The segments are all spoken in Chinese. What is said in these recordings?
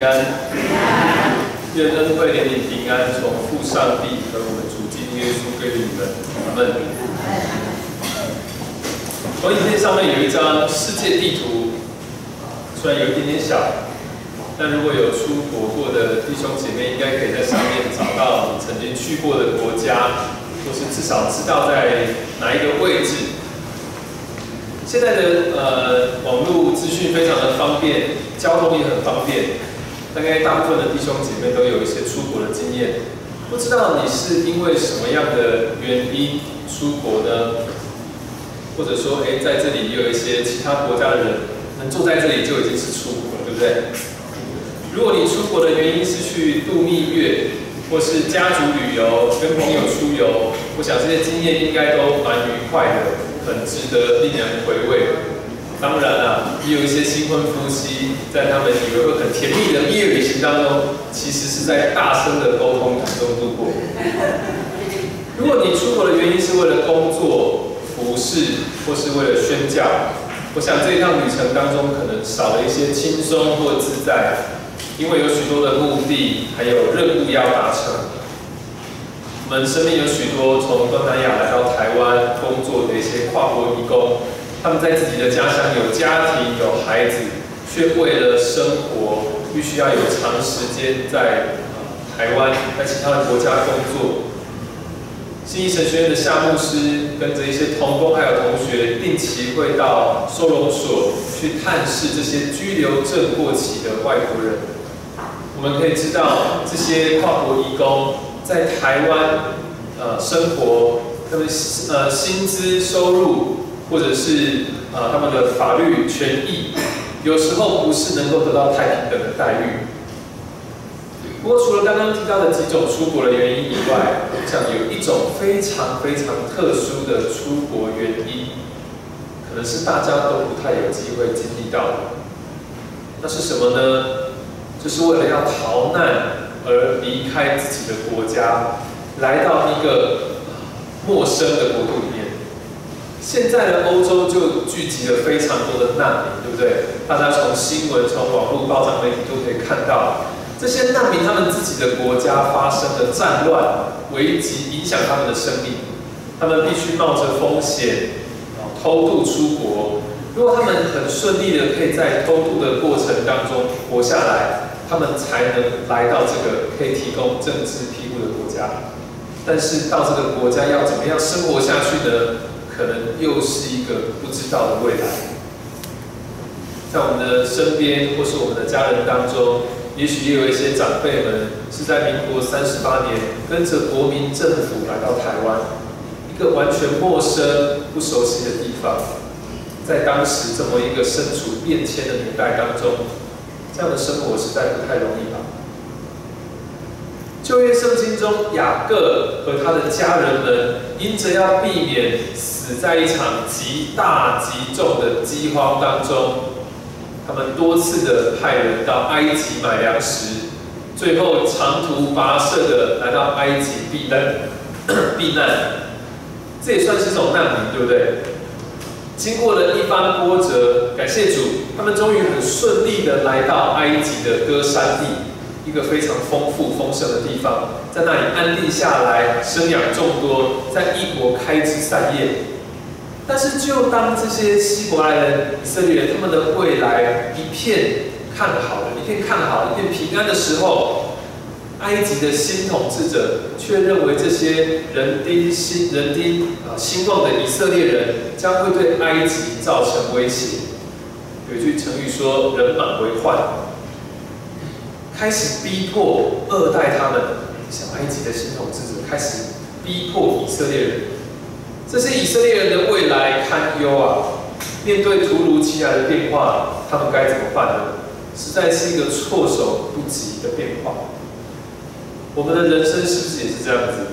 平安，愿恩惠怜悯平安从父上帝和我们主基督耶稣归于你们。阿门。投影片上面有一张世界地图，虽然有一点点小，但如果有出国过的弟兄姐妹，应该可以在上面找到曾经去过的国家，或是至少知道在哪一个位置。现在的呃网络资讯非常的方便，交通也很方便。大概大部分的弟兄姐妹都有一些出国的经验，不知道你是因为什么样的原因出国呢？或者说，哎，在这里也有一些其他国家的人能坐在这里就已经是出国了，对不对？如果你出国的原因是去度蜜月，或是家族旅游、跟朋友出游，我想这些经验应该都蛮愉快的，很值得令人回味。当然了，也有一些新婚夫妻在他们以为会很甜蜜的蜜月旅行当中，其实是在大声的沟通当中度过。如果你出国的原因是为了工作、服饰，或是为了宣教，我想这一趟旅程当中可能少了一些轻松或自在，因为有许多的目的还有任务要达成。我们身边有许多从东南亚来到台湾工作的一些跨国移工。他们在自己的家乡有家庭有孩子，却为了生活必须要有长时间在台湾在其他的国家工作。新义神学院的夏牧师跟着一些同工还有同学，定期会到收容所去探视这些居留证过期的外国人。我们可以知道，这些跨国移工在台湾呃生活，他们呃薪资收入。或者是啊，他们的法律权益有时候不是能够得到太平等的待遇。不过，除了刚刚提到的几种出国的原因以外，我想有一种非常非常特殊的出国原因，可能是大家都不太有机会经历到的。那是什么呢？就是为了要逃难而离开自己的国家，来到一个陌生的国度里面。现在的欧洲就聚集了非常多的难民，对不对？大家从新闻、从网络、报章媒体都可以看到，这些难民他们自己的国家发生的战乱、危机，影响他们的生命，他们必须冒着风险，偷渡出国。如果他们很顺利的可以在偷渡的过程当中活下来，他们才能来到这个可以提供政治庇护的国家。但是到这个国家要怎么样生活下去呢？可能又是一个不知道的未来，在我们的身边或是我们的家人当中，也许也有一些长辈们是在民国三十八年跟着国民政府来到台湾，一个完全陌生、不熟悉的地方，在当时这么一个身处变迁的年代当中，这样的生活实在不太容易吧。旧约圣经中，雅各和他的家人们因着要避免死在一场极大极重的饥荒当中，他们多次的派人到埃及买粮食，最后长途跋涉的来到埃及避难。避难，这也算是一种难民，对不对？经过了一番波折，感谢主，他们终于很顺利的来到埃及的歌山地。一个非常丰富丰盛的地方，在那里安定下来，生养众多，在异国开枝散叶。但是，就当这些希伯来人、以色列人他们的未来一片看好了，一片看好，一片平安的时候，埃及的新统治者却认为这些人丁兴人丁啊兴旺的以色列人将会对埃及造成威胁。有一句成语说：“人满为患。”开始逼迫二代他们，像埃及的新统治者开始逼迫以色列人。这些以色列人的未来堪忧啊！面对突如其来的变化，他们该怎么办呢？实在是一个措手不及的变化。我们的人生是不是也是这样子？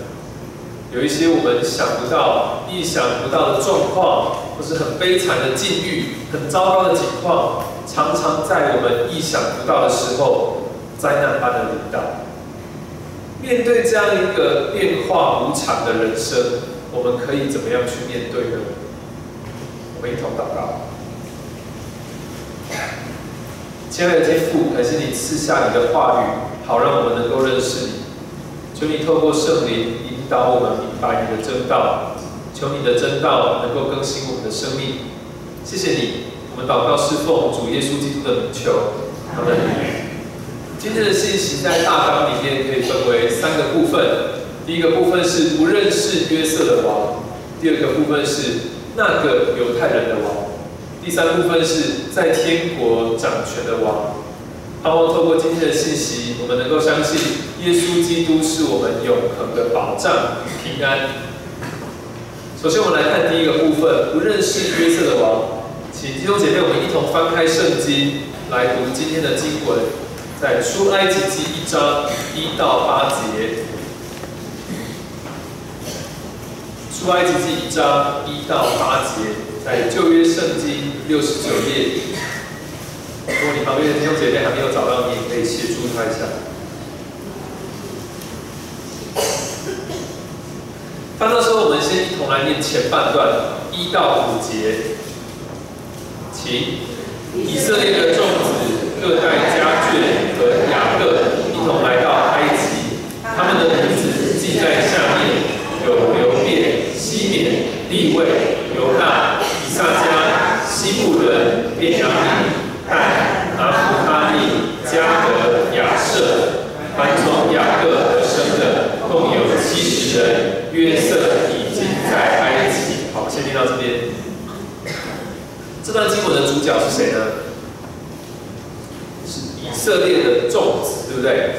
有一些我们想不到、意想不到的状况，或是很悲惨的境遇、很糟糕的情况，常常在我们意想不到的时候。灾难般的领导，面对这样一个变化无常的人生，我们可以怎么样去面对呢？我们一同祷告。亲爱的天父，感谢你赐下你的话语，好让我们能够认识你。求你透过圣灵引导我们明白你的真道，求你的真道能够更新我们的生命。谢谢你，我们祷告是奉主耶稣基督的名求。好的。今天的信息在大纲里面可以分为三个部分。第一个部分是不认识约瑟的王，第二个部分是那个犹太人的王，第三部分是在天国掌权的王。盼望透过今天的信息，我们能够相信耶稣基督是我们永恒的保障与平安。首先，我们来看第一个部分，不认识约瑟的王。请弟兄姐妹，我们一同翻开圣经来读今天的经文，在出埃及记一章一到八节。出埃及记一章一到八节，在旧约圣经六十九页。如果你旁边的弟兄姐妹还没有找到，你也可以协助他一下。翻到时候，我们先一同来念前半段一到五节。请以色列的众子各带家眷和雅各一同来到埃及，他们的名字记在下面。有流变、西缅、利位、犹大、以撒加、西布人、便雅悯、但、拿弗他利、加德、亚瑟，凡从雅各而生的，共有七十人。约瑟已经在埃及。好，先念到这边。这段经文的主角是谁呢？色列的粽子，对不对？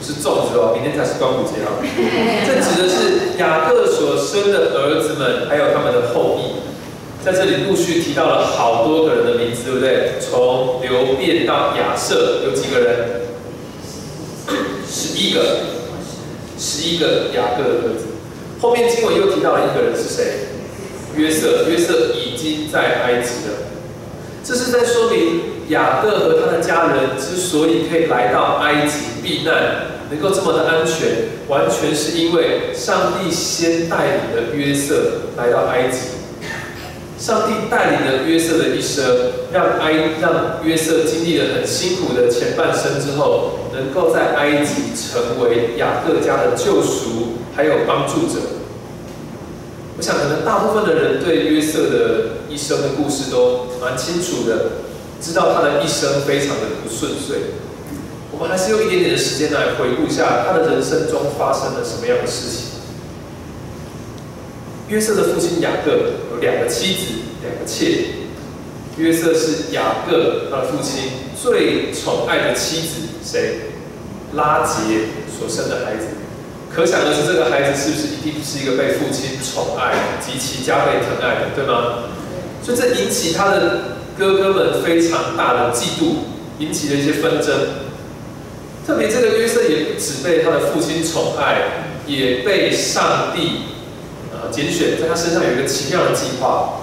是粽子哦，明天才是端午节哦。这指的是雅各所生的儿子们，还有他们的后裔。在这里陆续提到了好多个人的名字，对不对？从流变到亚瑟，有几个人？十一个，十一个雅各的儿子。后面经文又提到了一个人是谁？约瑟。约瑟已经在埃及了。这是在说明雅各和他的家人之所以可以来到埃及避难。能够这么的安全，完全是因为上帝先带领了约瑟来到埃及。上帝带领了约瑟的一生，让埃让约瑟经历了很辛苦的前半生之后，能够在埃及成为雅各家的救赎，还有帮助者。我想，可能大部分的人对约瑟的一生的故事都蛮清楚的，知道他的一生非常的不顺遂。我们还是用一点点的时间来回顾一下他的人生中发生了什么样的事情。约瑟的父亲雅各有两个妻子，两个妾。约瑟是雅各他的父亲最宠爱的妻子，谁？拉杰所生的孩子。可想而知，这个孩子是不是一定是一个被父亲宠爱、极其加倍疼爱的，对吗？所以这引起他的哥哥们非常大的嫉妒，引起了一些纷争。特别这个约瑟也只被他的父亲宠爱，也被上帝呃拣选，在他身上有一个奇妙的计划。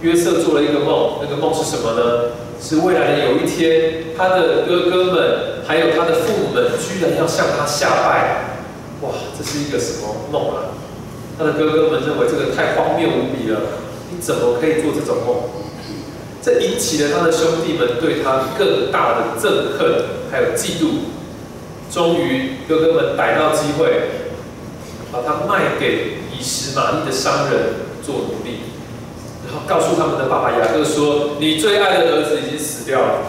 约瑟做了一个梦，那个梦是什么呢？是未来有一天，他的哥哥们还有他的父母们，居然要向他下拜。哇，这是一个什么梦啊？他的哥哥们认为这个太荒谬无比了，你怎么可以做这种梦？这引起了他的兄弟们对他更大的憎恨，还有嫉妒。终于，哥哥们逮到机会，把他卖给以实玛利的商人做奴隶，然后告诉他们的爸爸雅各说：“你最爱的儿子已经死掉了。”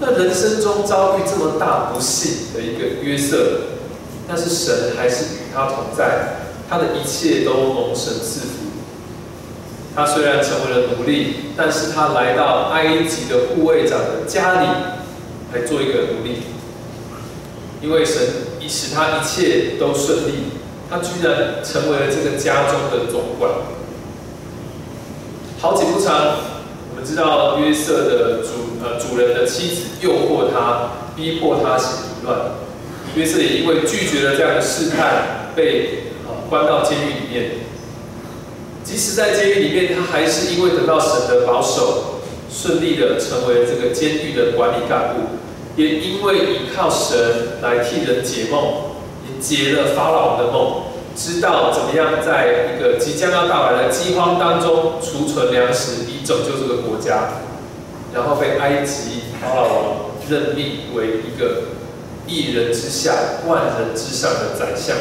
那人生中遭遇这么大不幸的一个约瑟，但是神还是与他同在，他的一切都蒙神赐福。他虽然成为了奴隶，但是他来到埃及的护卫长的家里，来做一个奴隶。因为神已使他一切都顺利，他居然成为了这个家中的总管。好景不长，我们知道约瑟的主呃主人的妻子诱惑他，逼迫他行淫乱。约瑟也因为拒绝了这样的试探，被呃关到监狱里面。即使在监狱里面，他还是因为得到神的保守，顺利的成为这个监狱的管理干部。也因为依靠神来替人解梦，也解了法老的梦，知道怎么样在一个即将要到来的饥荒当中储存粮食，以拯救这个国家。然后被埃及法老任命为一个一人之下、万人之上的宰相。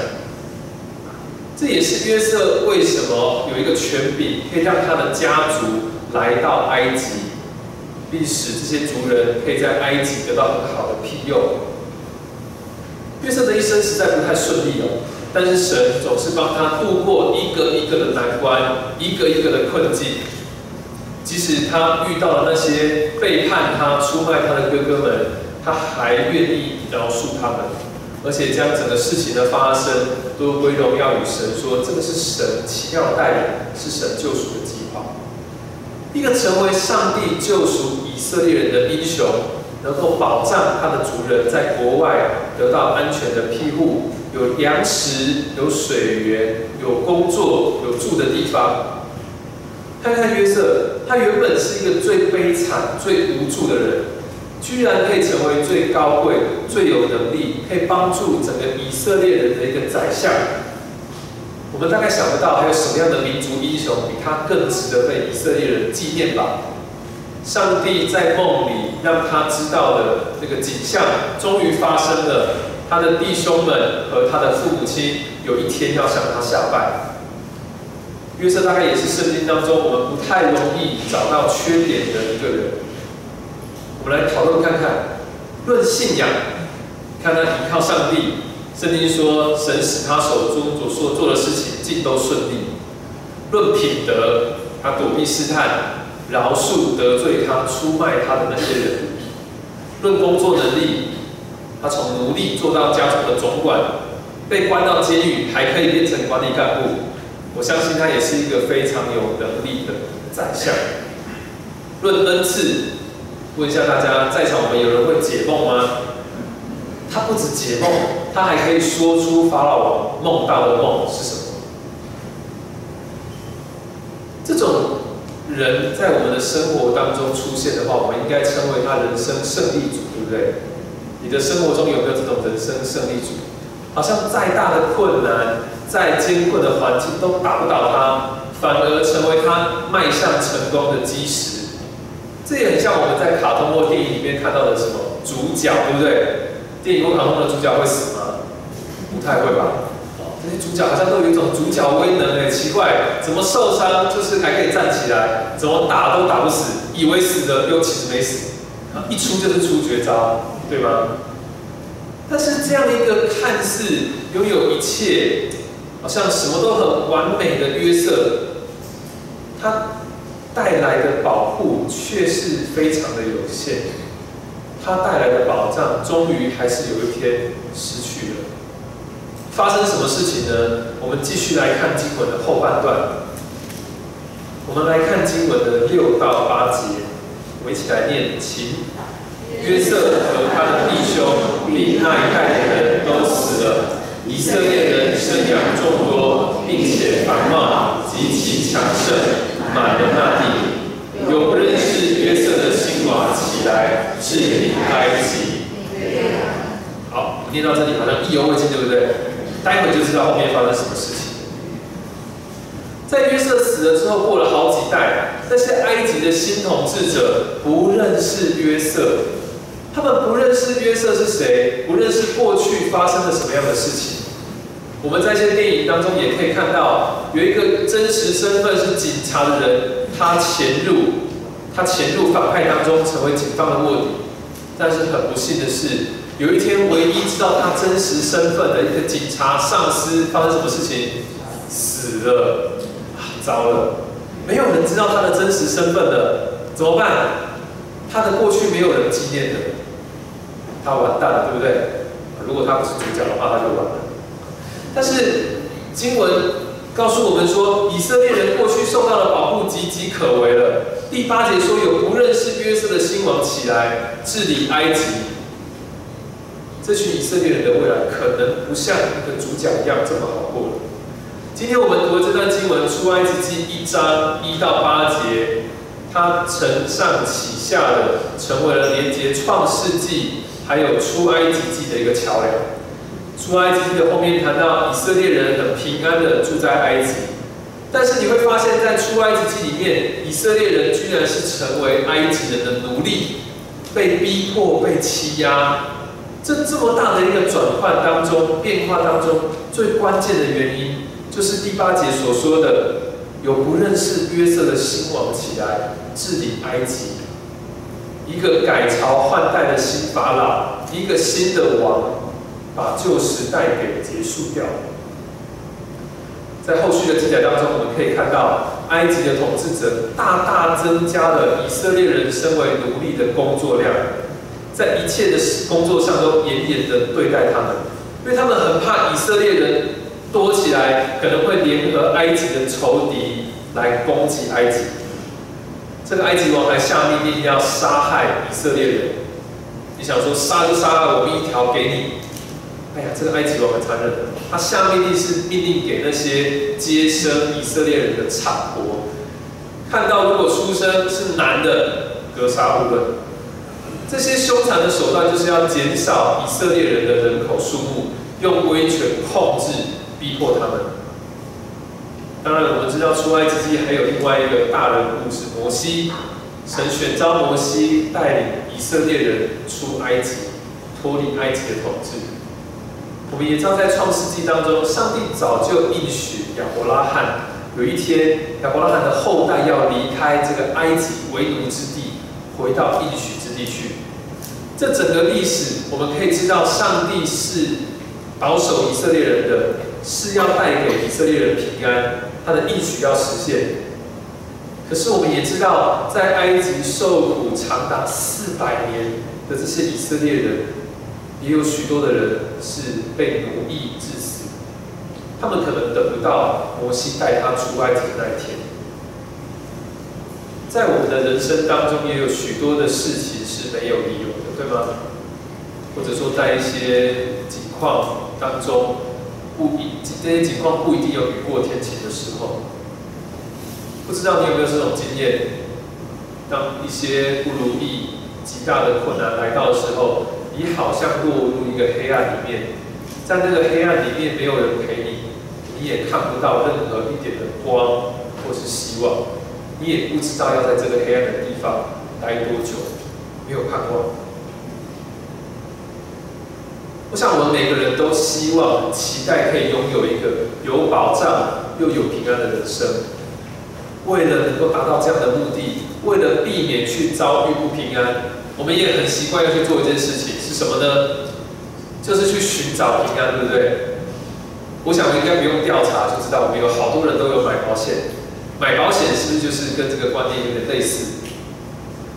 这也是约瑟为什么有一个权柄，可以让他的家族来到埃及，并使这些族人可以在埃及得到很好的庇佑。约瑟的一生实在不太顺利哦，但是神总是帮他度过一个一个的难关，一个一个的困境。即使他遇到了那些背叛他、出卖他的哥哥们，他还愿意饶恕他们，而且将整个事情的发生都归荣耀与神，说这个是神奇妙的带领，是神救赎的计划。一个成为上帝救赎以色列人的英雄。能够保障他的族人在国外得到安全的庇护，有粮食、有水源、有工作、有住的地方。看看约瑟，他原本是一个最悲惨、最无助的人，居然可以成为最高贵、最有能力，可以帮助整个以色列人的一个宰相。我们大概想不到还有什么样的民族英雄比他更值得被以色列人纪念吧。上帝在梦里让他知道的那个景象，终于发生了。他的弟兄们和他的父母亲有一天要向他下拜。约瑟大概也是圣经当中我们不太容易找到缺点的一个人。我们来讨论看看，论信仰，看他依靠上帝。圣经说，神使他手中所所做的事情尽都顺利。论品德，他躲避试探。饶恕得罪他、出卖他的那些人。论工作能力，他从奴隶做到家族的总管，被关到监狱还可以变成管理干部。我相信他也是一个非常有能力的宰相。论恩赐，问一下大家，在场我们有人会解梦吗？他不止解梦，他还可以说出法老王梦到的梦是什么。这种。人在我们的生活当中出现的话，我们应该称为他人生胜利组，对不对？你的生活中有没有这种人生胜利组？好像再大的困难、再艰困的环境都打不倒他，反而成为他迈向成功的基石。这也很像我们在卡通或电影里面看到的什么主角，对不对？电影或卡通的主角会死吗？不太会吧。这些主角好像都有一种主角威能哎，奇怪，怎么受伤就是还可以站起来，怎么打都打不死，以为死了又其实没死，一出就是出绝招，对吗？但是这样一个看似拥有一切，好像什么都很完美的约瑟，他带来的保护却是非常的有限，他带来的保障终于还是有一天失去了。发生什么事情呢？我们继续来看经文的后半段。我们来看经文的六到八节，我们一起来念：请约瑟和他的弟兄并那一代的人都死了。以色列人生养众多，并且繁茂，极其强盛，满了那地。有不认识约瑟的新王起来，治理埃及。好，念到这里好像意犹未尽，对不对？待会就知道后面发生什么事情。在约瑟死了之后，过了好几代，那些埃及的新统治者不认识约瑟，他们不认识约瑟是谁，不认识过去发生了什么样的事情。我们在一些电影当中也可以看到，有一个真实身份是警察的人，他潜入，他潜入反派当中，成为警方的卧底。但是很不幸的是。有一天，唯一知道他真实身份的一个警察上司发生什么事情，死了，啊糟了，没有人知道他的真实身份了，怎么办？他的过去没有人纪念的，他完蛋了，对不对？如果他不是主角的话，他就完了。但是经文告诉我们说，以色列人过去受到的保护岌岌可危了。第八节说，有不认识约瑟的新王起来治理埃及。这群以色列人的未来可能不像一个主角一样这么好过了。今天我们读的这段经文《出埃及记》一章一到八节，它承上启下的，成为了连接创世纪还有出埃及记的一个桥梁。出埃及记的后面谈到以色列人很平安的住在埃及，但是你会发现在出埃及记里面，以色列人居然是成为埃及人的奴隶，被逼迫、被欺压。这这么大的一个转换当中、变化当中，最关键的原因，就是第八节所说的，有不认识约瑟的新王起来治理埃及，一个改朝换代的新法老，一个新的王，把旧时代给结束掉。在后续的记载当中，我们可以看到，埃及的统治者大大增加了以色列人身为奴隶的工作量，在一切的工作上都严严的对待他们，因为他们很怕以色列人多起来，可能会联合埃及的仇敌来攻击埃及。这个埃及王还下命令要杀害以色列人。你想说杀就杀了，我们一条给你。哎呀，这个埃及王很残忍，他下命令是命令给那些接生以色列人的产婆，看到如果出生是男的，格杀勿论。这些凶残的手段就是要减少以色列人的人口数目，用威权控制、逼迫他们。当然，我们知道出埃及记还有另外一个大人物是摩西，神选召摩西带领以色列人出埃及，脱离埃及的统治。我们也知道，在创世纪当中，上帝早就应许亚伯拉罕，有一天亚伯拉罕的后代要离开这个埃及为奴之地，回到应许之地去。这整个历史，我们可以知道，上帝是保守以色列人的，是要带给以色列人平安，他的应许要实现。可是我们也知道，在埃及受苦长达四百年的这些以色列人。也有许多的人是被奴役致死，他们可能等不到摩西带他出埃及的那一天。在我们的人生当中，也有许多的事情是没有理由的，对吗？或者说，在一些情况当中，不一这些情况不一定有雨过天晴的时候。不知道你有没有这种经验？当一些不如意、极大的困难来到的时候。你好像落入一个黑暗里面，在那个黑暗里面没有人陪你，你也看不到任何一点的光或是希望，你也不知道要在这个黑暗的地方待多久，没有盼望。我想我们每个人都希望、期待可以拥有一个有保障又有平安的人生。为了能够达到这样的目的，为了避免去遭遇不平安，我们也很习惯要去做一件事情。什么呢？就是去寻找平安，对不对？我想应该不用调查就知道，我们有好多人都有买保险。买保险是不是就是跟这个观念有点类似？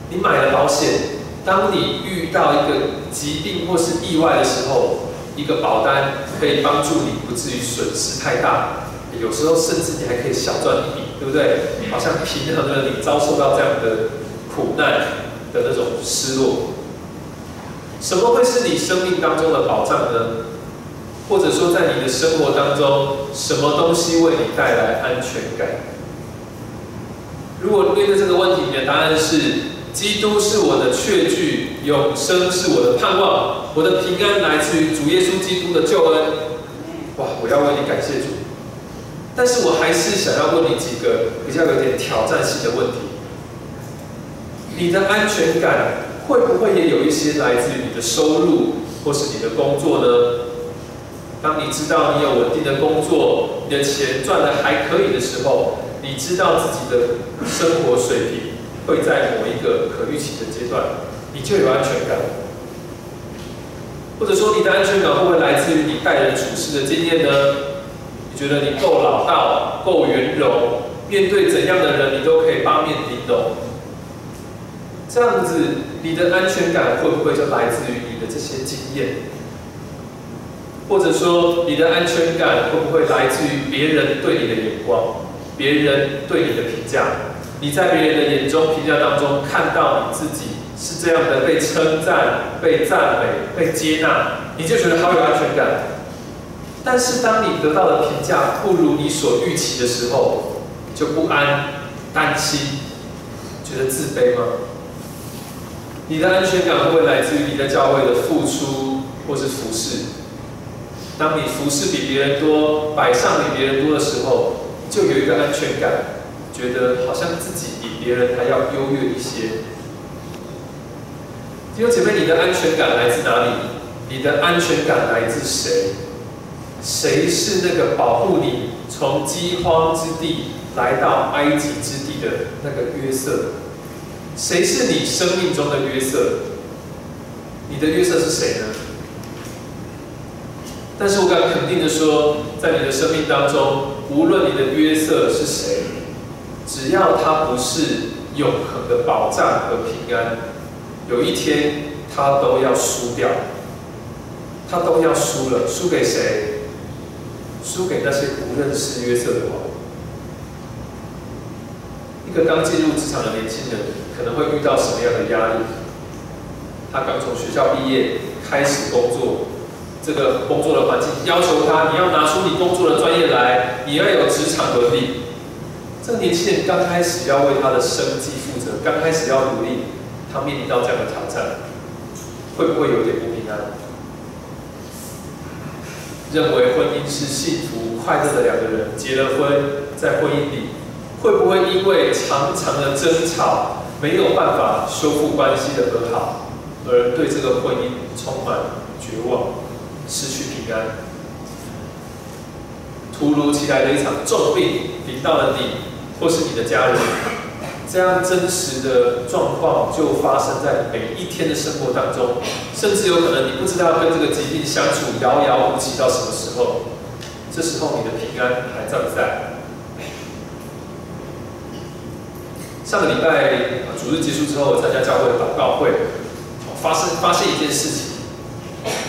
你买了保险，当你遇到一个疾病或是意外的时候，一个保单可以帮助你不至于损失太大，有时候甚至你还可以小赚一笔，对不对？好像平衡了你遭受到这样的苦难的那种失落。什么会是你生命当中的保障呢？或者说，在你的生活当中，什么东西为你带来安全感？如果面对这个问题，你的答案是：基督是我的确据，永生是我的盼望，我的平安来自于主耶稣基督的救恩。哇！我要为你感谢主。但是我还是想要问你几个比较有点挑战性的问题：你的安全感？会不会也有一些来自于你的收入，或是你的工作呢？当你知道你有稳定的工作，你的钱赚的还可以的时候，你知道自己的生活水平会在某一个可预期的阶段，你就有安全感。或者说，你的安全感会不会来自于你待人处事的经验呢？你觉得你够老道，够圆融，面对怎样的人，你都可以八面玲珑。这样子，你的安全感会不会就来自于你的这些经验？或者说，你的安全感会不会来自于别人对你的眼光，别人对你的评价？你在别人的眼中评价当中看到你自己是这样的被称赞、被赞美、被接纳，你就觉得好有安全感。但是当你得到的评价不如你所预期的时候，就不安、担心，觉得自卑吗？你的安全感会不会来自于你在教会的付出，或是服侍？当你服侍比别人多，摆上比别人多的时候，就有一个安全感，觉得好像自己比别人还要优越一些。弟兄姐妹，你的安全感来自哪里？你的安全感来自谁？谁是那个保护你从饥荒之地来到埃及之地的那个约瑟？谁是你生命中的约瑟？你的约瑟是谁呢？但是我敢肯定的说，在你的生命当中，无论你的约瑟是谁，只要他不是永恒的保障和平安，有一天他都要输掉，他都要输了。输给谁？输给那些不认识约瑟的王。一个刚进入职场的年轻人，可能会遇到什么样的压力？他刚从学校毕业，开始工作，这个工作的环境要求他，你要拿出你工作的专业来，你要有职场伦理。这个年轻人刚开始要为他的生计负责，刚开始要努力，他面临到这样的挑战，会不会有点不平安？认为婚姻是幸福快乐的两个人结了婚，在婚姻里，会不会因为长长的争吵，没有办法修复关系的和好？而对这个婚姻充满绝望，失去平安。突如其来的一场重病临到了你，或是你的家人，这样真实的状况就发生在每一天的生活当中，甚至有可能你不知道跟这个疾病相处遥遥无期到什么时候。这时候你的平安还在不在？上个礼拜主日结束之后，参加教会的祷告会。发生发现一件事情，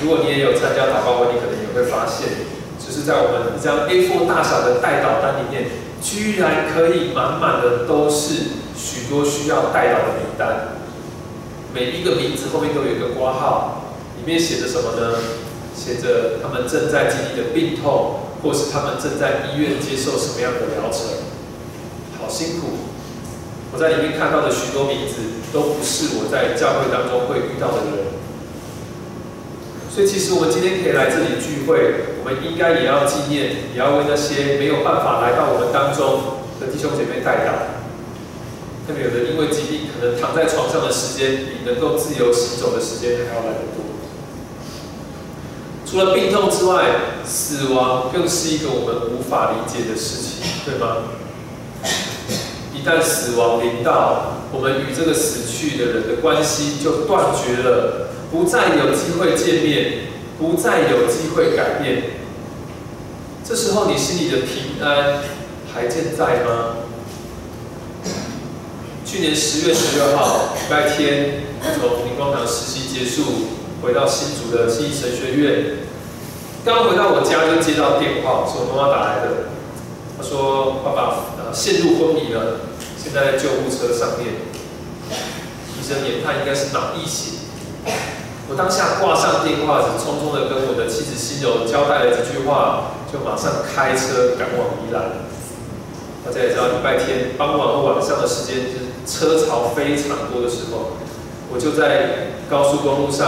如果你也有参加祷告会，你可能也会发现，就是在我们一张 A4 大小的代祷单里面，居然可以满满的都是许多需要代祷的名单，每一个名字后面都有一个挂号，里面写着什么呢？写着他们正在经历的病痛，或是他们正在医院接受什么样的疗程，好辛苦。我在里面看到的许多名字，都不是我在教会当中会遇到的人。所以，其实我们今天可以来这里聚会，我们应该也要纪念，也要为那些没有办法来到我们当中的弟兄姐妹代祷。特别有的因为疾病，可能躺在床上的时间，比能够自由行走的时间还要来得多。除了病痛之外，死亡更是一个我们无法理解的事情，对吗？一旦死亡临到，我们与这个死去的人的关系就断绝了，不再有机会见面，不再有机会改变。这时候，你心里的平安还健在吗？去年十月十六号，礼拜天，从明光堂实习结束，回到新竹的新神学院，刚回到我家就接到电话，是我妈妈打来的。她说：“爸爸呃陷入昏迷了。”现在救护车上面，医生研判应该是脑溢血。我当下挂上电话，只匆匆的跟我的妻子心柔交代了几句话，就马上开车赶往宜兰。大家也知道，礼拜天傍晚或晚上的时间，就是车潮非常多的时候，我就在高速公路上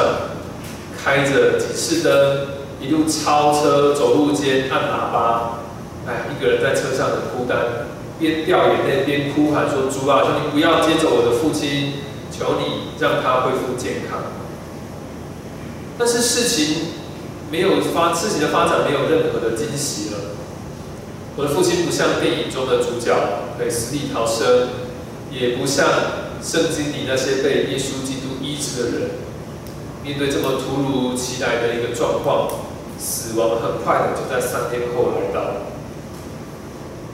开着警示灯，一路超车，走路间按喇叭，哎，一个人在车上很孤单。边掉眼泪边哭喊说：“主啊，求你不要接走我的父亲，求你让他恢复健康。”但是事情没有发，事情的发展没有任何的惊喜了。我的父亲不像电影中的主角可以死里逃生，也不像圣经里那些被耶稣基督医治的人，面对这么突如其来的一个状况，死亡很快的就在三天后来到。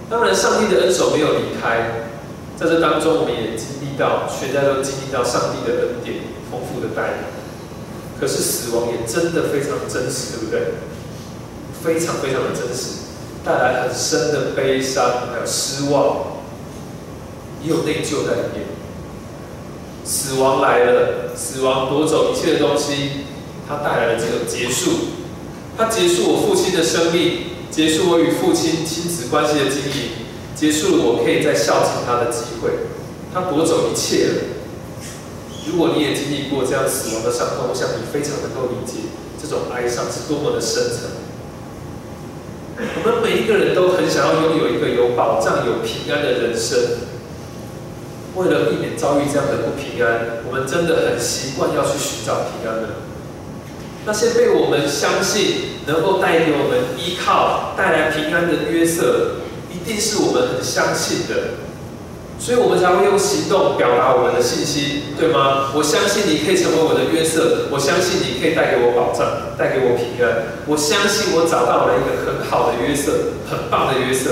当然，上帝的恩手没有离开，在这当中，我们也经历到，全家都经历到上帝的恩典丰富的带领。可是死亡也真的非常真实，对不对？非常非常的真实，带来很深的悲伤，还有失望，也有内疚在里面。死亡来了，死亡夺走一切的东西，它带来了这个结束，它结束我父亲的生命。结束我与父亲亲子关系的经历，结束我可以再孝敬他的机会。他夺走一切了。如果你也经历过这样死亡的伤痛，我想你非常能够理解这种哀伤是多么的深沉。我们每一个人都很想要拥有一个有保障、有平安的人生。为了避免遭遇这样的不平安，我们真的很习惯要去寻找平安的。那些被我们相信能够带给我们依靠、带来平安的约瑟，一定是我们很相信的。所以我们才会用行动表达我们的信心，对吗？我相信你可以成为我的约瑟，我相信你可以带给我保障，带给我平安。我相信我找到了一个很好的约瑟，很棒的约瑟。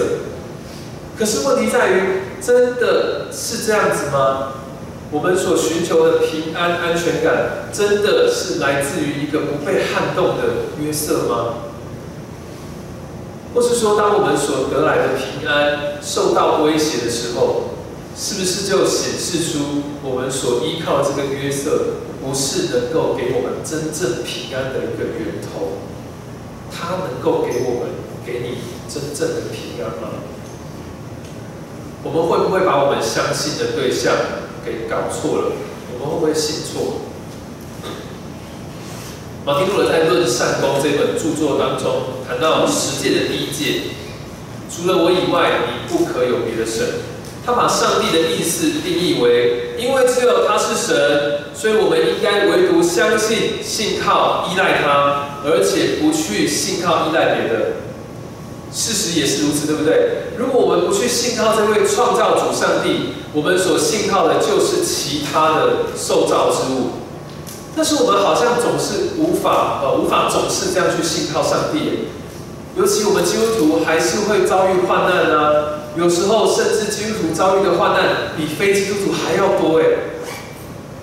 可是问题在于，真的是这样子吗？我们所寻求的平安、安全感，真的是来自于一个不被撼动的约瑟吗？或是说，当我们所得来的平安受到威胁的时候，是不是就显示出我们所依靠这个约瑟，不是能够给我们真正平安的一个源头？它能够给我们、给你真正的平安吗？我们会不会把我们相信的对象搞错了？我们会不会信错？马丁路德在《论善功》这本著作当中谈到十诫的第一诫：除了我以外，你不可有别的神。他把上帝的意思定义为：因为只有他是神，所以我们应该唯独相信、信靠、依赖他，而且不去信靠、依赖别的。事实也是如此，对不对？如果我们不去信靠这位创造主上帝，我们所信靠的就是其他的受造之物。但是我们好像总是无法呃无法总是这样去信靠上帝，尤其我们基督徒还是会遭遇患难呢。有时候甚至基督徒遭遇的患难比非基督徒还要多哎。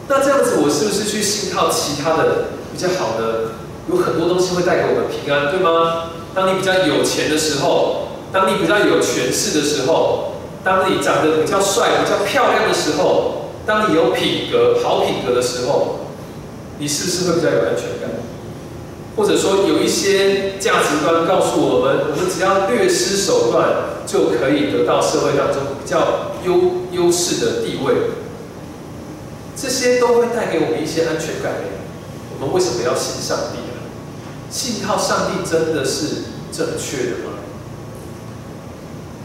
那这样子，我是不是去信靠其他的比较好呢？有很多东西会带给我们平安，对吗？当你比较有钱的时候，当你比较有权势的时候，当你长得比较帅、比较漂亮的时候，当你有品格、好品格的时候，你是不是会比较有安全感？或者说，有一些价值观告诉我们，我们只要略施手段，就可以得到社会当中比较优优势的地位。这些都会带给我们一些安全感。我们为什么要信上帝？信靠上帝真的是正确的吗？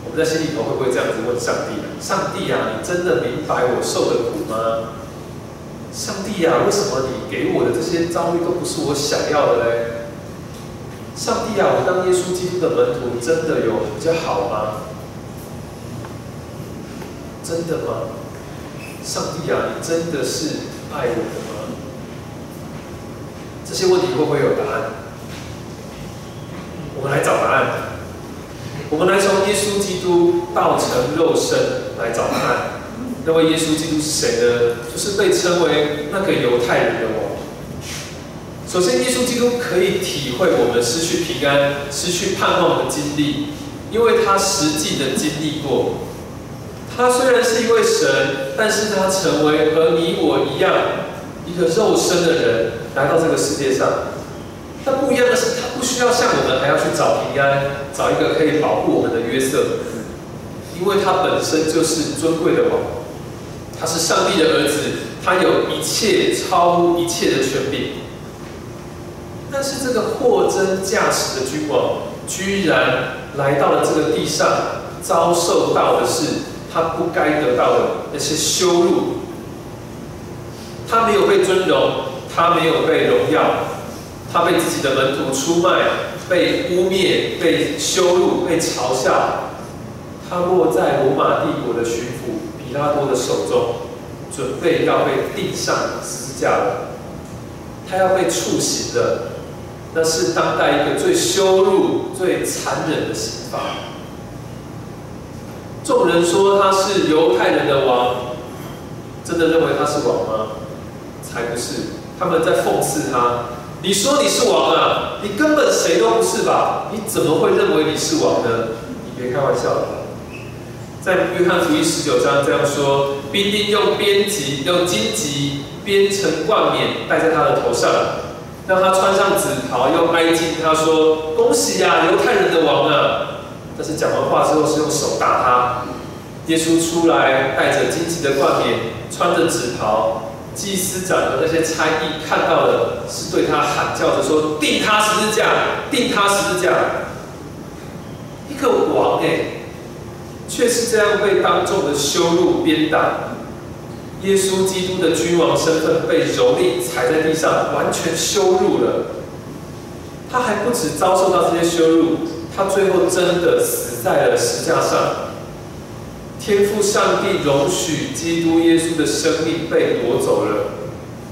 我们在心里头会不会这样子问上帝？上帝啊，你真的明白我受的苦吗？上帝啊，为什么你给我的这些遭遇都不是我想要的嘞？上帝啊，我当耶稣基督的门徒真的有比较好吗？真的吗？上帝啊，你真的是爱我的吗？这些问题会不会有答案？我们来找答案。我们来从耶稣基督道成肉身来找答案。那位耶稣基督是谁呢？就是被称为那个犹太人的王。首先，耶稣基督可以体会我们失去平安、失去盼望的经历，因为他实际的经历过。他虽然是一位神，但是他成为和你我一样一个肉身的人，来到这个世界上。但不一样的是，他不需要像我们还要去找平安，找一个可以保护我们的约瑟，因为他本身就是尊贵的王，他是上帝的儿子，他有一切超乎一切的权柄。但是这个货真价实的君王，居然来到了这个地上，遭受到的是他不该得到的那些羞辱。他没有被尊荣，他没有被荣耀。他被自己的门徒出卖，被污蔑，被羞辱，被嘲笑。他落在罗马帝国的巡抚比拉多的手中，准备要被钉上十字架了。他要被处刑的，那是当代一个最羞辱、最残忍的刑罚。众人说他是犹太人的王，真的认为他是王吗？才不是，他们在讽刺他。你说你是王啊？你根本谁都不是吧？你怎么会认为你是王呢？你别开玩笑了。在约翰福音十九章这样说：兵丁用编辑、用荆棘编成冠冕戴在他的头上，让他穿上紫袍，用哀金他说：“恭喜呀，犹太人的王啊！”但是讲完话之后是用手打他。耶稣出来，带着荆棘的冠冕，穿着紫袍。祭司长的那些差役看到的是对他喊叫着说：“定他十字架，定他十字架。”一个王哎，却是这样被当众的羞辱鞭打。耶稣基督的君王身份被蹂躏，踩在地上，完全羞辱了。他还不止遭受到这些羞辱，他最后真的死在了石架上。天父上帝容许基督耶稣的生命被夺走了。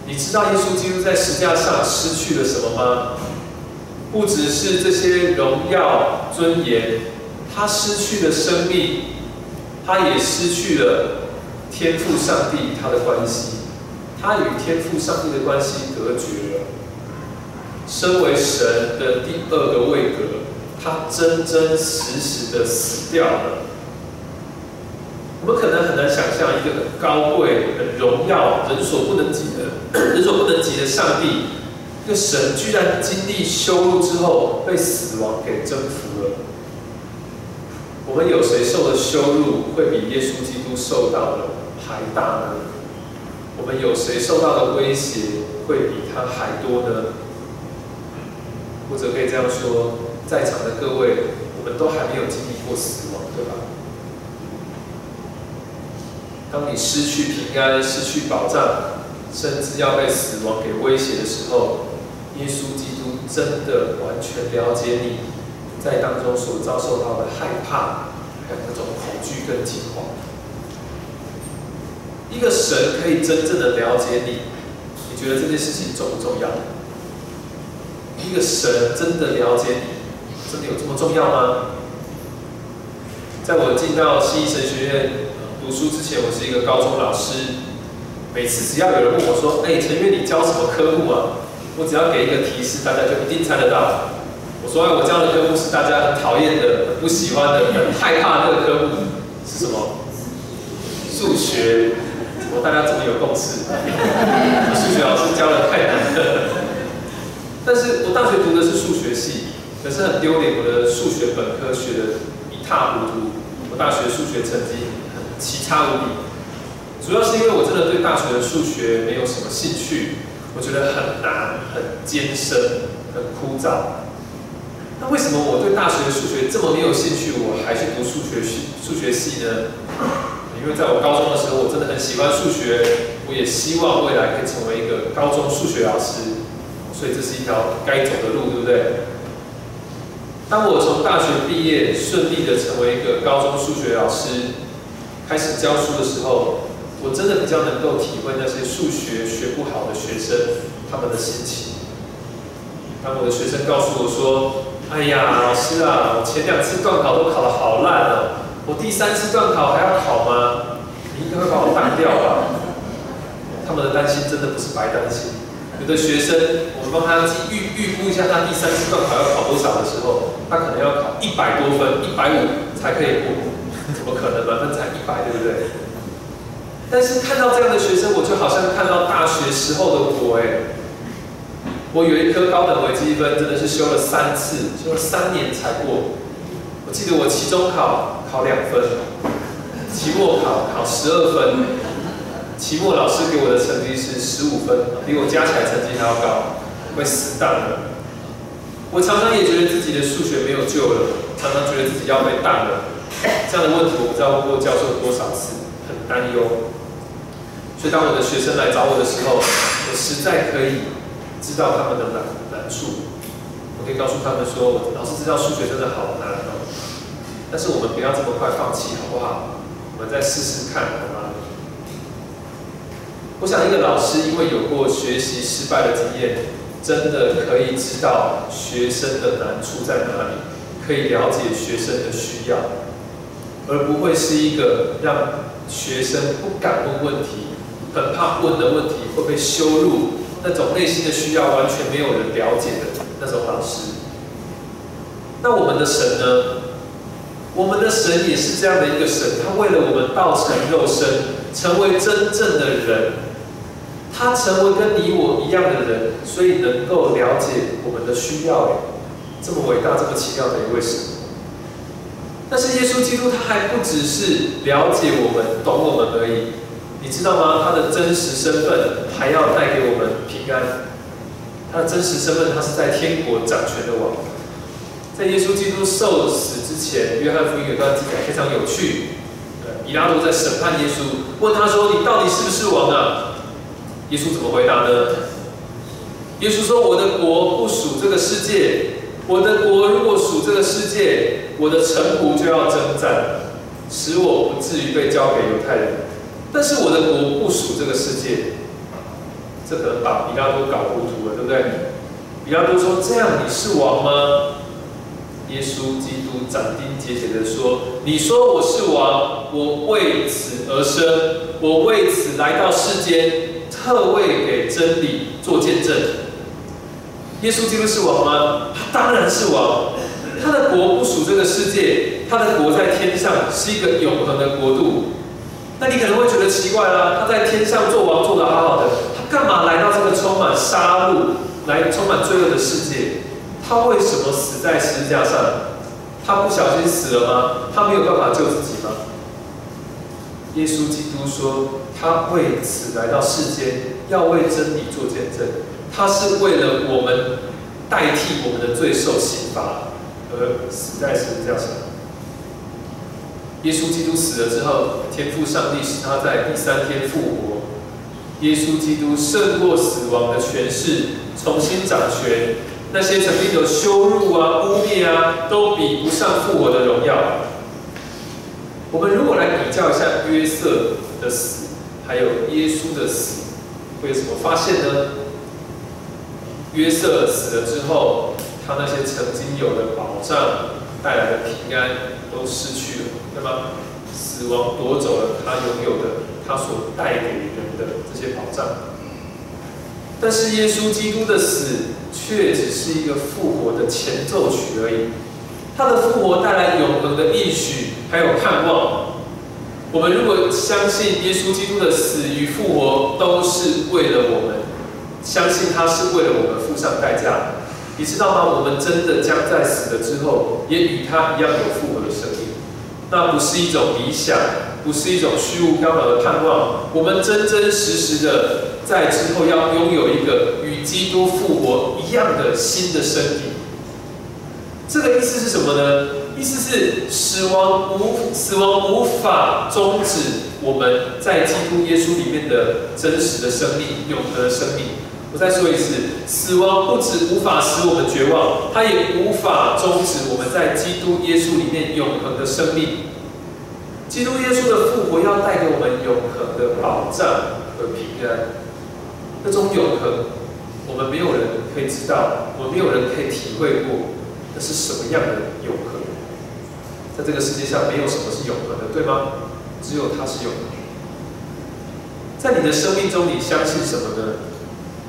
你知道耶稣基督在石架上失去了什么吗？不只是这些荣耀尊严，他失去了生命，他也失去了天父上帝他的关系，他与天父上帝的关系隔绝了。身为神的第二个位格，他真真实实的死掉了。我们可能很难想象一个很高贵、很荣耀、人所不能及的、人所不能及的上帝，一个神居然经历羞辱之后被死亡给征服了。我们有谁受的羞辱会比耶稣基督受到的还大呢？我们有谁受到的威胁会比他还多呢？或者可以这样说，在场的各位，我们都还没有经历过死亡，对吧？当你失去平安、失去保障，甚至要被死亡给威胁的时候，耶稣基督真的完全了解你在当中所遭受到的害怕，还有那种恐惧跟惊慌。一个神可以真正的了解你，你觉得这件事情重不重要？一个神真的了解你，真的有这么重要吗？在我进到西医神学院。读书之前，我是一个高中老师。每次只要有人问我说：“哎，陈月，你教什么科目啊？”我只要给一个提示，大家就一定猜得到。我说：“哎，我教的科目是大家很讨厌的、很不喜欢的、很害怕的那个科目是什么？数学。怎么大家这么有共识？数学老师教的太难了。但是我大学读的是数学系，可是很丢脸，我的数学本科学的一塌糊涂。我大学数学成绩。奇差无比，主要是因为我真的对大学的数学没有什么兴趣，我觉得很难、很艰深、很枯燥。那为什么我对大学的数学这么没有兴趣，我还去读数学系？数学系呢？因为在我高中的时候，我真的很喜欢数学，我也希望未来可以成为一个高中数学老师，所以这是一条该走的路，对不对？当我从大学毕业，顺利的成为一个高中数学老师。开始教书的时候，我真的比较能够体会那些数学学不好的学生他们的心情。当我的学生告诉我说：“哎呀，老师啊，我前两次段考都考得好烂哦，我第三次段考还要考吗？你应该会把我当掉吧？”他们的担心真的不是白担心。有的学生，我们帮他预预估一下，他第三次段考要考多少的时候，他可能要考一百多分，一百五才可以过。怎么可能满分才一百，对不对？但是看到这样的学生，我就好像看到大学时候的我哎，我有一科高等微积分，真的是修了三次，修了三年才过。我记得我期中考考两分，期末考考十二分，期末老师给我的成绩是十五分，比我加起来成绩还要高，会死当的。我常常也觉得自己的数学没有救了，常常觉得自己要被当了。这样的问题，我不知道问过教授多少次，很担忧。所以当我的学生来找我的时候，我实在可以知道他们的难难处。我可以告诉他们说，老师知道数学真的好难哦，但是我们不要这么快放弃，好不好？我们再试试看，好吗？我想一个老师因为有过学习失败的经验，真的可以知道学生的难处在哪里，可以了解学生的需要。而不会是一个让学生不敢问问题、很怕问的问题会被羞辱、那种内心的需要完全没有人了解的那种老师。那我们的神呢？我们的神也是这样的一个神，他为了我们道成肉身，成为真正的人，他成为跟你我一样的人，所以能够了解我们的需要。这么伟大、这么奇妙的一位神。但是耶稣基督他还不只是了解我们、懂我们而已，你知道吗？他的真实身份还要带给我们平安。他的真实身份，他是在天国掌权的王，在耶稣基督受死之前，约翰福音有段记载非常有趣。比拉多在审判耶稣，问他说：“你到底是不是王啊？”耶稣怎么回答呢？耶稣说：“我的国不属这个世界。我的国如果属这个世界，我的臣仆就要征战，使我不至于被交给犹太人。但是我的国不属这个世界。”这可能把比拉多搞糊涂了，对不对？比拉多说：“这样你是王吗？”耶稣基督斩钉截铁的说：“你说我是王，我为此而生，我为此来到世间，特为给真理做见证。”耶稣基督是王吗？他当然是王。他的国不属这个世界，他的国在天上，是一个永恒的国度。那你可能会觉得奇怪啦，他在天上做王做得好好的，他干嘛来到这个充满杀戮、来充满罪恶的世界？他为什么死在十字架上？他不小心死了吗？他没有办法救自己吗？耶稣基督说，他为此来到世间，要为真理做见证。他是为了我们代替我们的罪受刑罚而死在十字架上。耶稣基督死了之后，天父上帝使他在第三天复活。耶稣基督胜过死亡的权势，重新掌权。那些曾经的羞辱啊、污蔑啊，都比不上复活的荣耀。我们如果来比较一下约瑟的死，还有耶稣的死，会有什么发现呢？约瑟死了之后，他那些曾经有的保障带来的平安都失去了，对吗？死亡夺走了他拥有的，他所带给人的这些保障。但是耶稣基督的死。却只是一个复活的前奏曲而已。他的复活带来永恒的应许，还有盼望。我们如果相信耶稣基督的死与复活都是为了我们，相信他是为了我们付上代价，你知道吗？我们真的将在死了之后，也与他一样有复活的生命。那不是一种理想，不是一种虚无缥缈的盼望。我们真真实实的。在之后要拥有一个与基督复活一样的新的身体，这个意思是什么呢？意思是死亡无死亡无法终止我们在基督耶稣里面的真实的生命，永恒的生命。我再说一次，死亡不止无法使我们绝望，它也无法终止我们在基督耶稣里面永恒的生命。基督耶稣的复活要带给我们永恒的保障和平安。这种永恒，我们没有人可以知道，我们没有人可以体会过，那是什么样的永恒？在这个世界上，没有什么是永恒的，对吗？只有它是永恒。在你的生命中，你相信什么呢？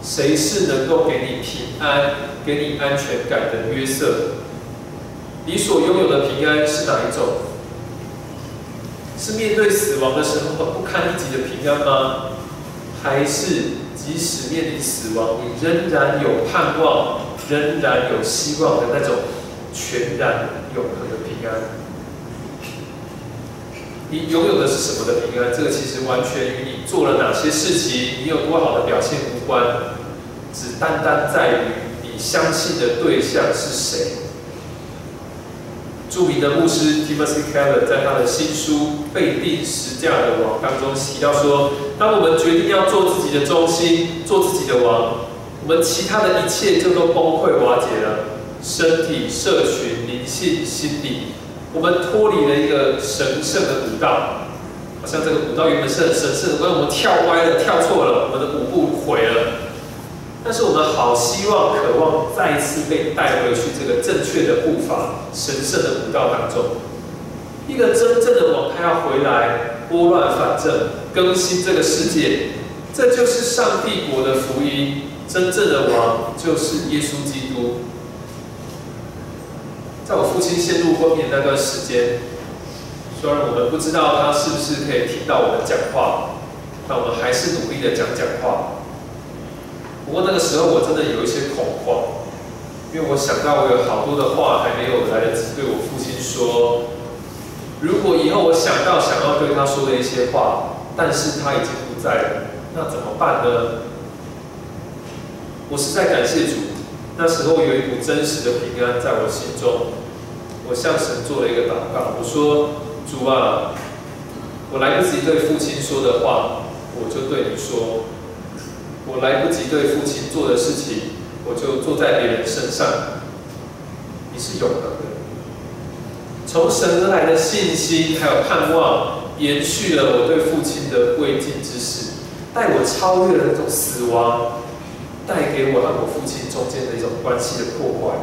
谁是能够给你平安、给你安全感的约瑟？你所拥有的平安是哪一种？是面对死亡的时候不堪一击的平安吗？还是？即使面临死亡，你仍然有盼望，仍然有希望的那种全然永恒的平安。你拥有的是什么的平安？这个其实完全与你做了哪些事情，你有多好的表现无关，只单单在于你相信的对象是谁。著名的牧师 Timothy Keller 在他的新书《被定时价的王》当中提到说：“当我们决定要做自己的中心，做自己的王，我们其他的一切就都崩溃瓦解了。身体、社群、灵性、心理，我们脱离了一个神圣的舞道，好像这个舞道原本是很神圣的，但我们跳歪了、跳错了，我们的舞步毁了。”但是我们好希望、渴望再一次被带回去这个正确的步伐、神圣的舞道当中。一个真正的王，他要回来拨乱反正、更新这个世界。这就是上帝国的福音。真正的王就是耶稣基督。在我父亲陷入昏迷那段时间，虽然我们不知道他是不是可以听到我们讲话，但我们还是努力的讲讲话。不过那个时候我真的有一些恐慌，因为我想到我有好多的话还没有来得及对我父亲说。如果以后我想到想要对他说的一些话，但是他已经不在了，那怎么办呢？我实在感谢主，那时候有一股真实的平安在我心中，我向神做了一个祷告，我说：“主啊，我来不及对父亲说的话，我就对你说；我来不及对父亲做的事情，我就做在别人身上。你是永恒的，从神而来的信心还有盼望，延续了我对父亲的未尽之事，带我超越了那种死亡。”带给我和我父亲中间的一种关系的破坏。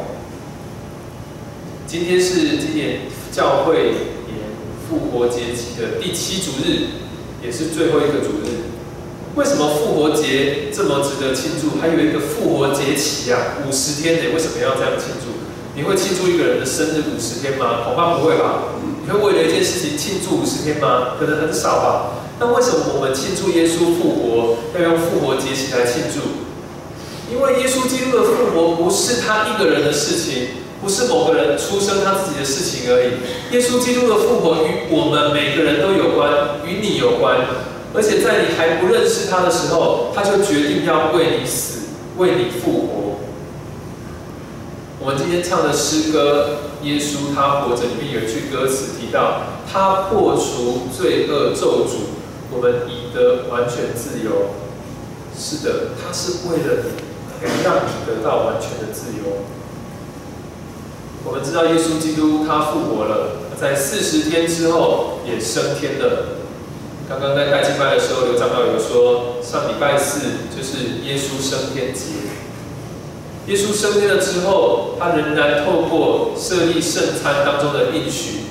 今天是今年教会年复活节期的第七主日，也是最后一个主日。为什么复活节这么值得庆祝？还有一个复活节期呀，五十天呢？为什么要这样庆祝？你会庆祝一个人的生日五十天吗？恐怕不会吧。你会为了一件事情庆祝五十天吗？可能很少吧。那为什么我们庆祝耶稣复活要用复活节期来庆祝？因为耶稣基督的复活不是他一个人的事情，不是某个人出生他自己的事情而已。耶稣基督的复活与我们每个人都有关，与你有关。而且在你还不认识他的时候，他就决定要为你死，为你复活。我们今天唱的诗歌《耶稣他活着》里面有一句歌词提到：“他破除罪恶咒诅，我们已得完全自由。”是的，他是为了你。让你得到完全的自由。我们知道耶稣基督他复活了，在四十天之后也升天了。刚刚在带敬拜的时候，刘长老有说，上礼拜四就是耶稣升天节。耶稣升天了之后，他仍然透过设立圣餐当中的应许，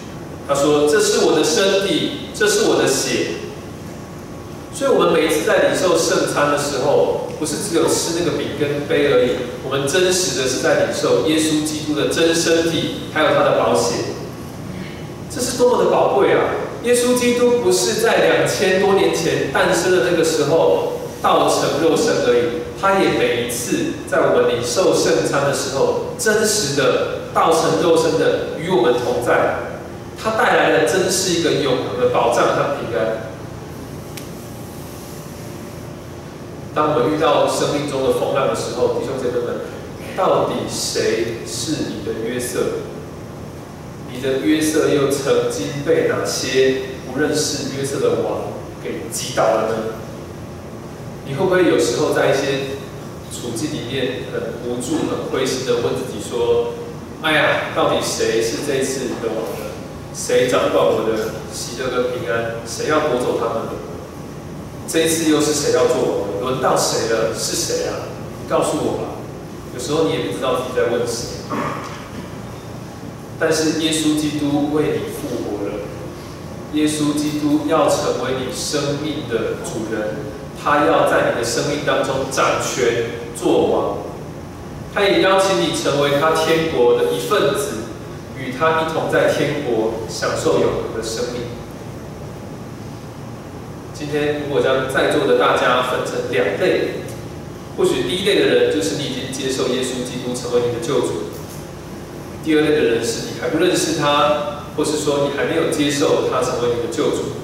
他说：“这是我的身体，这是我的血。”所以，我们每一次在领受圣餐的时候，不是只有吃那个饼跟杯而已，我们真实的是在领受耶稣基督的真身体，还有他的宝血。这是多么的宝贵啊！耶稣基督不是在两千多年前诞生的那个时候道成肉身而已，他也每一次在我们领受圣餐的时候，真实的道成肉身的与我们同在，他带来的真是一个永恒的保障和平安。当我们遇到生命中的风浪的时候，弟兄姐妹们，到底谁是你的约瑟？你的约瑟又曾经被哪些不认识约瑟的王给击倒了呢？你会不会有时候在一些处境里面很无助、很灰心的问自己说：“哎呀，到底谁是这一次的王呢？谁掌管我的喜乐跟平安？谁要夺走他们呢？这一次又是谁要做？”轮到谁了？是谁啊？告诉我吧。有时候你也不知道自己在问谁。但是耶稣基督为你复活了。耶稣基督要成为你生命的主人，他要在你的生命当中掌权做王。他也邀请你成为他天国的一份子，与他一同在天国享受永恒的生命。今天如果将在座的大家分成两类，或许第一类的人就是你已经接受耶稣基督成为你的救主；第二类的人是你还不认识他，或是说你还没有接受他成为你的救主。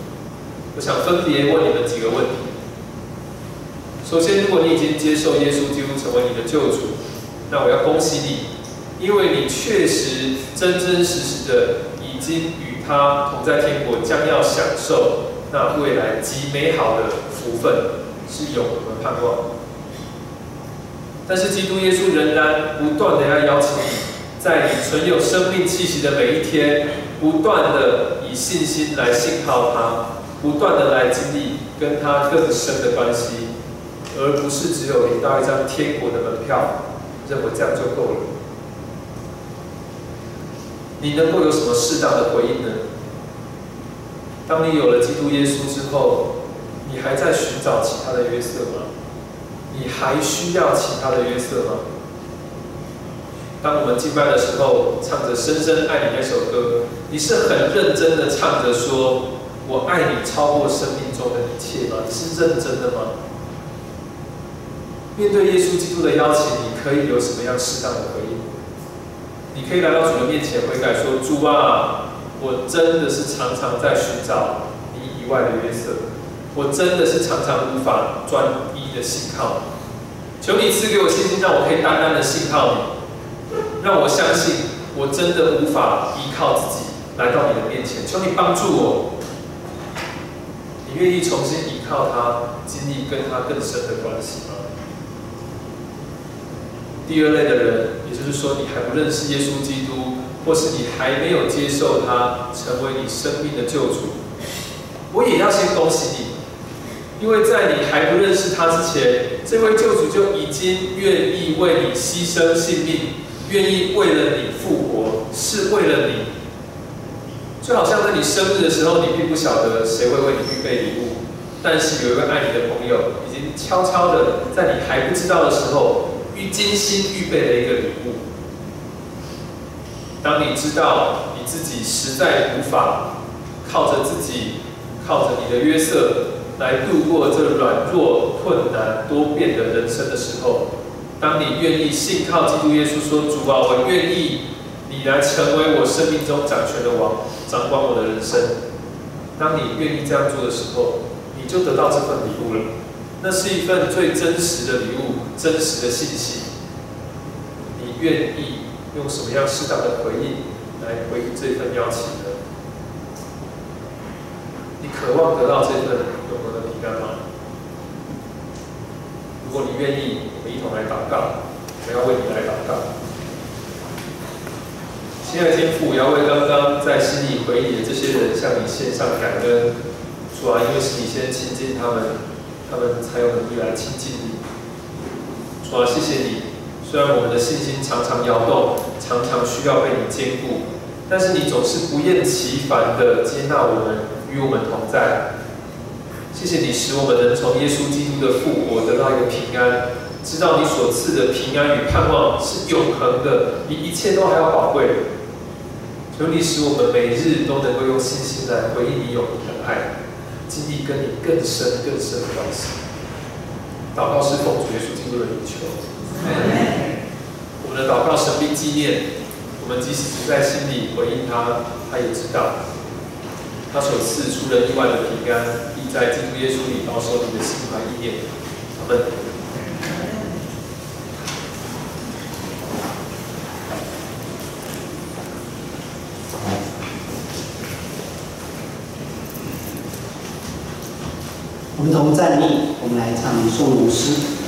我想分别问你们几个问题。首先，如果你已经接受耶稣基督成为你的救主，那我要恭喜你，因为你确实真真实实的已经与他同在天国，将要享受。那未来极美好的福分是永恒的盼望，但是基督耶稣仍然不断的要邀请你，在你存有生命气息的每一天，不断的以信心来信靠他，不断的来经历跟他更深的关系，而不是只有领到一张天国的门票，认为这样就够了。你能够有什么适当的回应呢？当你有了基督耶稣之后，你还在寻找其他的约瑟吗？你还需要其他的约瑟吗？当我们敬拜的时候，唱着《深深爱你》那首歌，你是很认真的唱着说：“我爱你超过生命中的一切吗？”你是认真的吗？面对耶稣基督的邀请，你可以有什么样适当的回应？你可以来到主的面前悔改，说：“主啊。”我真的是常常在寻找你以外的约瑟，我真的是常常无法专一的信靠你。求你赐给我信心，让我可以单单的信靠你。让我相信我真的无法依靠自己来到你的面前，求你帮助我。你愿意重新依靠他，经历跟他更深的关系吗？第二类的人，也就是说你还不认识耶稣基督，或是你还没有接受他成为你生命的救主，我也要先恭喜你。因为在你还不认识他之前，这位救主就已经愿意为你牺牲性命，愿意为了你复活，是为了你。就好像在你生日的时候，你并不晓得谁会为你预备礼物，但是有一位爱你的朋友，已经悄悄的在你还不知道的时候，预精心预备了一个礼物。当你知道你自己实在无法靠着自己，靠着你的约瑟。来度过这软弱、困难、多变的人生的时候，当你愿意信靠基督耶稣，说主啊，我愿意你来成为我生命中掌权的王，掌管我的人生。当你愿意这样做的时候，你就得到这份礼物了。那是一份最真实的礼物，真实的信息。你愿意用什么样适当的回应来回应这份邀请呢？你渴望得到这份？永恒的平安吗？如果你愿意，我们一同来祷告。我要为你来祷告。亲爱的天父，我要为刚刚在心里回忆的这些人向你献上感恩。主啊，因为是你先亲近他们，他们才有能力来亲近你。主啊，谢谢你。虽然我们的信心常常摇动，常常需要被你兼顾，但是你总是不厌其烦的接纳我们，与我们同在。谢谢你使我们能从耶稣基督的复活得到一个平安，知道你所赐的平安与盼望是永恒的，比一切都还要宝贵。求你使我们每日都能够用信心来回应你永恒的爱，经历跟你更深更深的关系。祷告是奉主耶稣基督的名求。我们的祷告神秘纪念，我们即使不在心里回应他，他也知道。他所赐出人意外的平安，必在基督耶稣里保守你的心怀意念。阿门。我们同站立，我们来唱颂读诗。